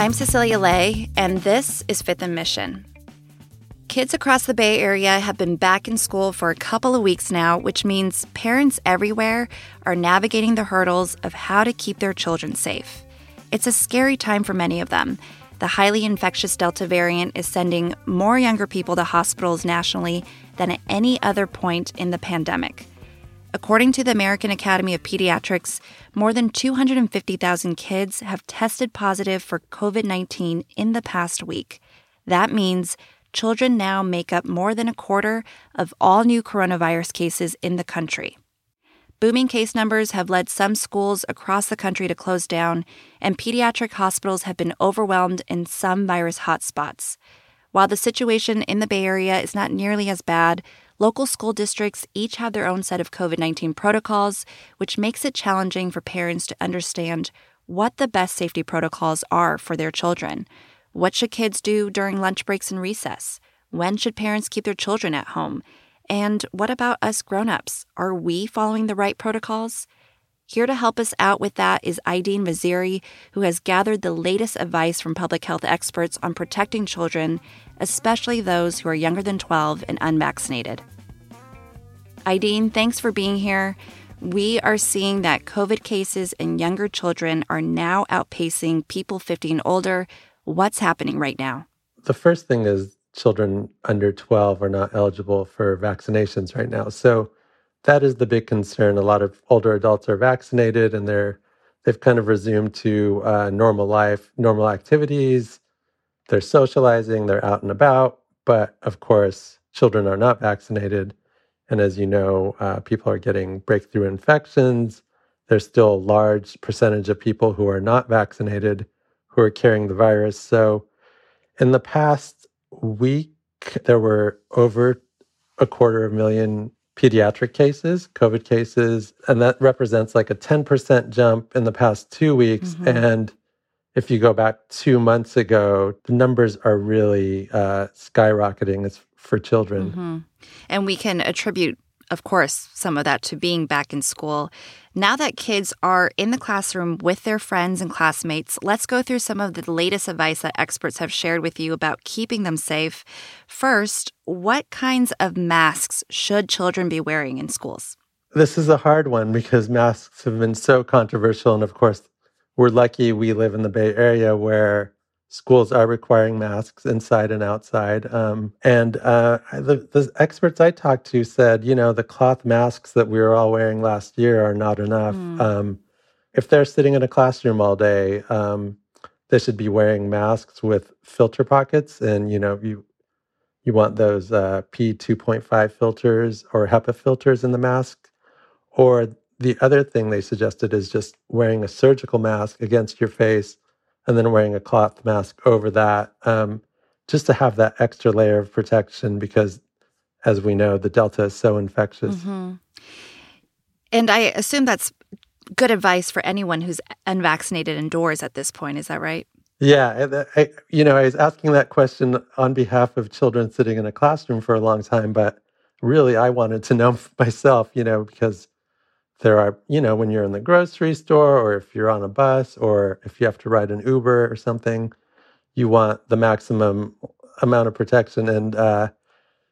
I'm Cecilia Lei, and this is Fifth and Mission. Kids across the Bay Area have been back in school for a couple of weeks now, which means parents everywhere are navigating the hurdles of how to keep their children safe. It's a scary time for many of them. The highly infectious Delta variant is sending more younger people to hospitals nationally than at any other point in the pandemic. According to the American Academy of Pediatrics, more than 250,000 kids have tested positive for COVID 19 in the past week. That means children now make up more than a quarter of all new coronavirus cases in the country. Booming case numbers have led some schools across the country to close down, and pediatric hospitals have been overwhelmed in some virus hotspots. While the situation in the Bay Area is not nearly as bad, local school districts each have their own set of COVID 19 protocols, which makes it challenging for parents to understand what the best safety protocols are for their children. What should kids do during lunch breaks and recess? When should parents keep their children at home? And what about us grown-ups? Are we following the right protocols? Here to help us out with that is Aidin Vaziri, who has gathered the latest advice from public health experts on protecting children, especially those who are younger than 12 and unvaccinated. Aidin, thanks for being here. We are seeing that COVID cases in younger children are now outpacing people 50 and older. What's happening right now? The first thing is children under 12 are not eligible for vaccinations right now. So that is the big concern. A lot of older adults are vaccinated and they're they've kind of resumed to uh, normal life, normal activities. They're socializing, they're out and about. But of course, children are not vaccinated. And as you know, uh, people are getting breakthrough infections. There's still a large percentage of people who are not vaccinated who are carrying the virus. So, in the past week, there were over a quarter of a million pediatric cases, COVID cases, and that represents like a 10% jump in the past two weeks. Mm-hmm. And if you go back two months ago, the numbers are really uh, skyrocketing it's for children. Mm-hmm. And we can attribute of course, some of that to being back in school. Now that kids are in the classroom with their friends and classmates, let's go through some of the latest advice that experts have shared with you about keeping them safe. First, what kinds of masks should children be wearing in schools? This is a hard one because masks have been so controversial. And of course, we're lucky we live in the Bay Area where schools are requiring masks inside and outside. Um, and uh, the, the, experts I talked to said, you know, the cloth masks that we were all wearing last year are not enough. Mm. Um, if they're sitting in a classroom all day, um, they should be wearing masks with filter pockets, and you know, you you want those uh, P two point five filters or HEPA filters in the mask. Or the other thing they suggested is just wearing a surgical mask against your face and then wearing a cloth mask over that, um, just to have that extra layer of protection because, as we know, the Delta is so infectious. Mm-hmm. And I assume that's good advice for anyone who's unvaccinated indoors at this point. Is that right? Yeah, I, you know, I was asking that question on behalf of children sitting in a classroom for a long time, but really, I wanted to know myself, you know, because there are, you know, when you're in the grocery store or if you're on a bus or if you have to ride an Uber or something, you want the maximum amount of protection. And uh,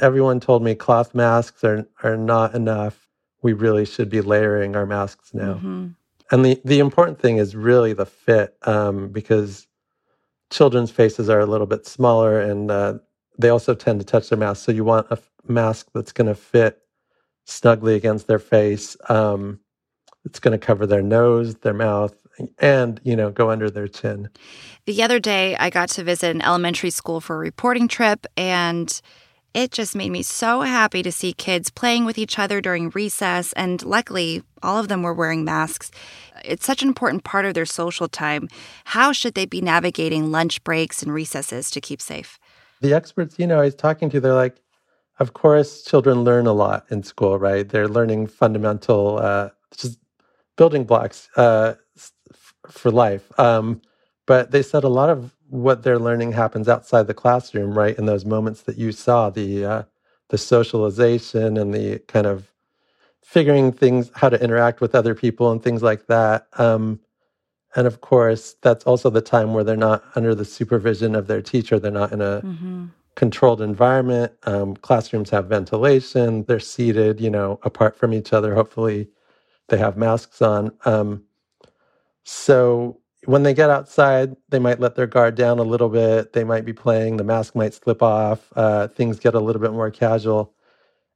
everyone told me cloth masks are, are not enough. We really should be layering our masks now. Mm-hmm. And the, the important thing is really the fit um, because children's faces are a little bit smaller and uh, they also tend to touch their mask. So you want a f- mask that's going to fit snugly against their face. Um, it's going to cover their nose, their mouth, and you know go under their chin. The other day, I got to visit an elementary school for a reporting trip, and It just made me so happy to see kids playing with each other during recess, and luckily, all of them were wearing masks. It's such an important part of their social time. How should they be navigating lunch breaks and recesses to keep safe? The experts, you know, I was talking to, they're like, of course, children learn a lot in school, right? They're learning fundamental, uh, just building blocks uh, for life. Um, but they said a lot of what they're learning happens outside the classroom, right? In those moments that you saw, the uh, the socialization and the kind of figuring things, how to interact with other people and things like that. Um, and of course, that's also the time where they're not under the supervision of their teacher. They're not in a mm-hmm. Controlled environment. Um, classrooms have ventilation. They're seated, you know, apart from each other. Hopefully, they have masks on. Um, so when they get outside, they might let their guard down a little bit. They might be playing. The mask might slip off. Uh, things get a little bit more casual.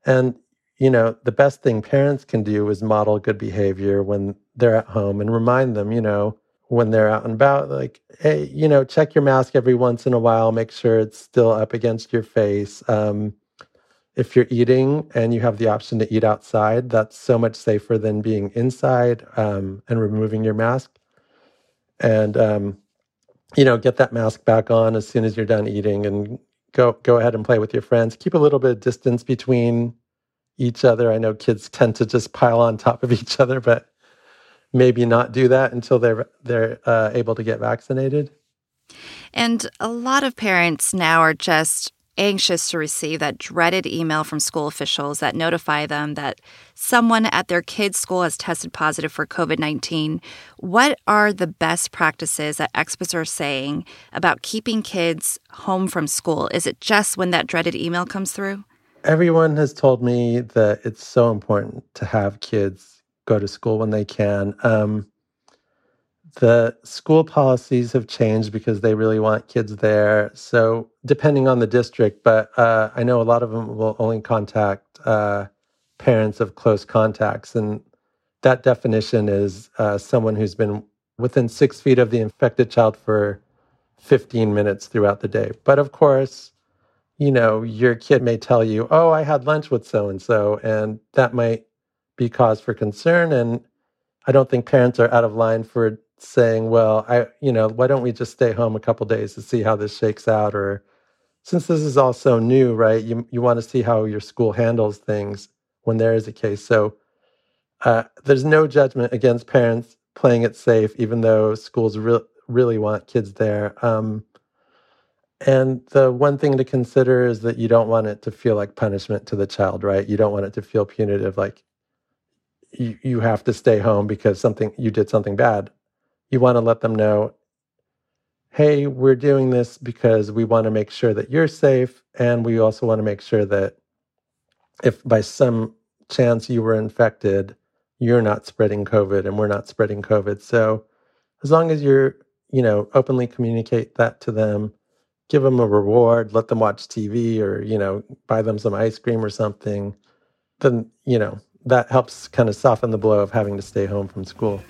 And, you know, the best thing parents can do is model good behavior when they're at home and remind them, you know, when they're out and about, like, hey, you know, check your mask every once in a while. Make sure it's still up against your face. Um, if you're eating and you have the option to eat outside, that's so much safer than being inside um, and removing your mask and um, you know get that mask back on as soon as you're done eating and go go ahead and play with your friends keep a little bit of distance between each other i know kids tend to just pile on top of each other but maybe not do that until they're they're uh, able to get vaccinated and a lot of parents now are just anxious to receive that dreaded email from school officials that notify them that someone at their kid's school has tested positive for COVID 19. What are the best practices that experts are saying about keeping kids home from school? Is it just when that dreaded email comes through? Everyone has told me that it's so important to have kids go to school when they can. Um, the school policies have changed because they really want kids there. So, depending on the district, but uh, I know a lot of them will only contact uh, parents of close contacts. And that definition is uh, someone who's been within six feet of the infected child for 15 minutes throughout the day. But of course, you know, your kid may tell you, oh, I had lunch with so and so, and that might be cause for concern. And I don't think parents are out of line for saying, well, I, you know, why don't we just stay home a couple days to see how this shakes out? Or since this is all so new, right? You you want to see how your school handles things when there is a case. So uh, there's no judgment against parents playing it safe, even though schools re- really want kids there. Um, and the one thing to consider is that you don't want it to feel like punishment to the child, right? You don't want it to feel punitive, like you, you have to stay home because something you did something bad you want to let them know hey, we're doing this because we want to make sure that you're safe. And we also want to make sure that if by some chance you were infected, you're not spreading COVID and we're not spreading COVID. So as long as you're, you know, openly communicate that to them, give them a reward, let them watch TV or, you know, buy them some ice cream or something, then, you know, that helps kind of soften the blow of having to stay home from school.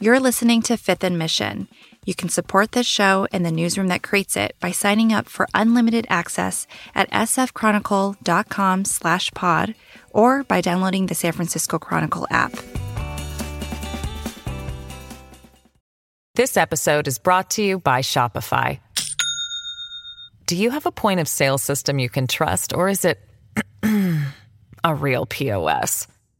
You're listening to Fifth and Mission. You can support this show and the newsroom that creates it by signing up for unlimited access at sfchronicle.com slash pod or by downloading the San Francisco Chronicle app. This episode is brought to you by Shopify. Do you have a point of sale system you can trust or is it a real POS?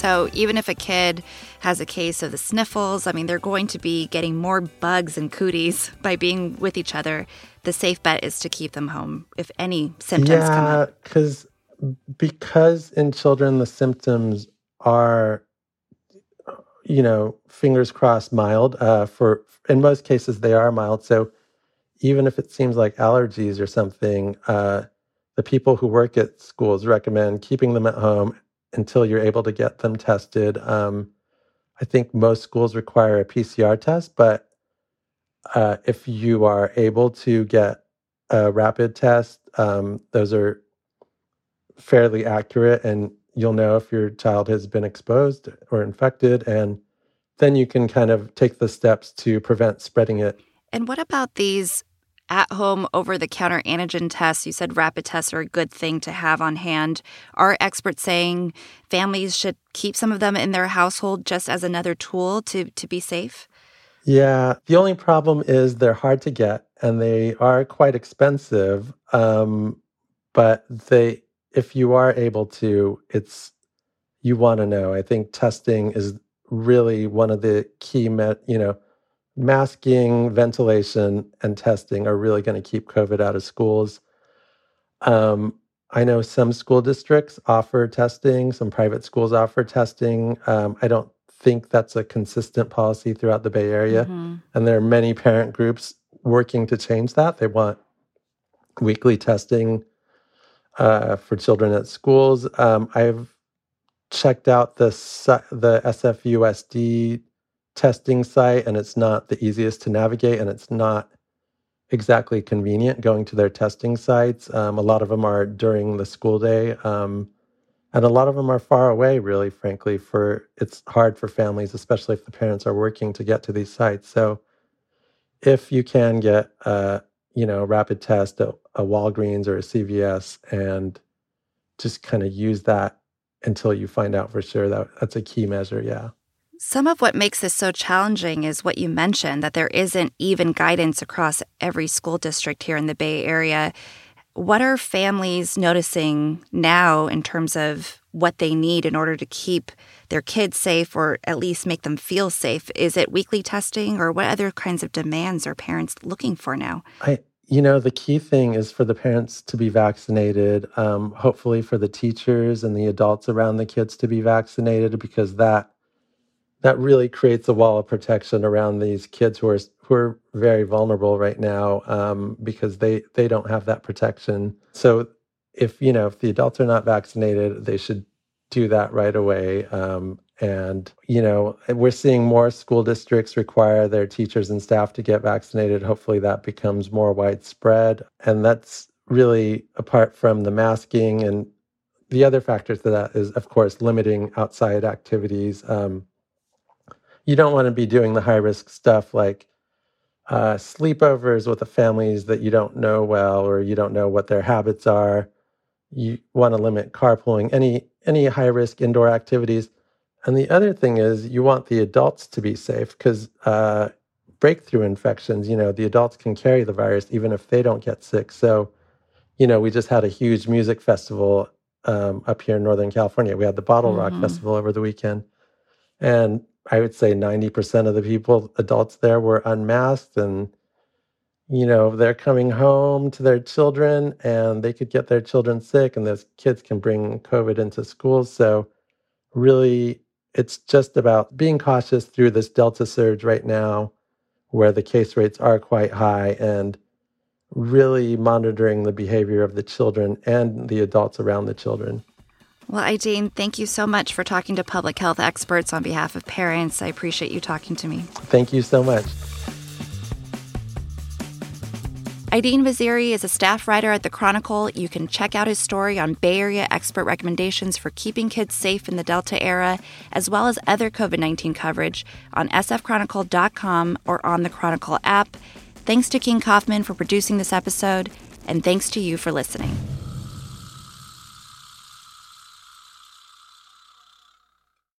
So, even if a kid has a case of the sniffles, I mean, they're going to be getting more bugs and cooties by being with each other the safe bet is to keep them home if any symptoms yeah, come up. because because in children the symptoms are you know fingers crossed mild uh, for in most cases they are mild so even if it seems like allergies or something uh, the people who work at schools recommend keeping them at home until you're able to get them tested um, i think most schools require a pcr test but uh, if you are able to get a rapid test, um, those are fairly accurate, and you'll know if your child has been exposed or infected, and then you can kind of take the steps to prevent spreading it. And what about these at home over the counter antigen tests? You said rapid tests are a good thing to have on hand. Are experts saying families should keep some of them in their household just as another tool to, to be safe? Yeah, the only problem is they're hard to get and they are quite expensive. Um, but they, if you are able to, it's you want to know. I think testing is really one of the key, met, you know, masking, ventilation, and testing are really going to keep COVID out of schools. Um, I know some school districts offer testing, some private schools offer testing. Um, I don't think that's a consistent policy throughout the Bay Area. Mm-hmm. And there are many parent groups working to change that. They want weekly testing uh, for children at schools. Um, I've checked out the the SFUSD testing site, and it's not the easiest to navigate, and it's not exactly convenient going to their testing sites. Um, a lot of them are during the school day, um, and a lot of them are far away. Really, frankly, for it's hard for families, especially if the parents are working to get to these sites. So, if you can get a you know rapid test, a, a Walgreens or a CVS, and just kind of use that until you find out for sure that that's a key measure. Yeah. Some of what makes this so challenging is what you mentioned that there isn't even guidance across every school district here in the Bay Area. What are families noticing now in terms of what they need in order to keep their kids safe or at least make them feel safe? Is it weekly testing or what other kinds of demands are parents looking for now? I you know, the key thing is for the parents to be vaccinated, um, hopefully for the teachers and the adults around the kids to be vaccinated because that that really creates a wall of protection around these kids who are who are very vulnerable right now um, because they they don't have that protection. So if you know if the adults are not vaccinated, they should do that right away. Um, and you know we're seeing more school districts require their teachers and staff to get vaccinated. Hopefully that becomes more widespread, and that's really apart from the masking and the other factor to that is of course limiting outside activities. Um, you don't want to be doing the high risk stuff like uh, sleepovers with the families that you don't know well or you don't know what their habits are. You want to limit carpooling, any any high risk indoor activities. And the other thing is you want the adults to be safe because uh, breakthrough infections, you know, the adults can carry the virus even if they don't get sick. So, you know, we just had a huge music festival um, up here in Northern California. We had the Bottle mm-hmm. Rock Festival over the weekend. And I would say 90% of the people, adults there, were unmasked. And, you know, they're coming home to their children and they could get their children sick, and those kids can bring COVID into schools. So, really, it's just about being cautious through this Delta surge right now, where the case rates are quite high, and really monitoring the behavior of the children and the adults around the children. Well, Aidin, thank you so much for talking to public health experts on behalf of parents. I appreciate you talking to me. Thank you so much. Aidin Vaziri is a staff writer at The Chronicle. You can check out his story on Bay Area expert recommendations for keeping kids safe in the Delta era, as well as other COVID 19 coverage on sfchronicle.com or on the Chronicle app. Thanks to King Kaufman for producing this episode, and thanks to you for listening.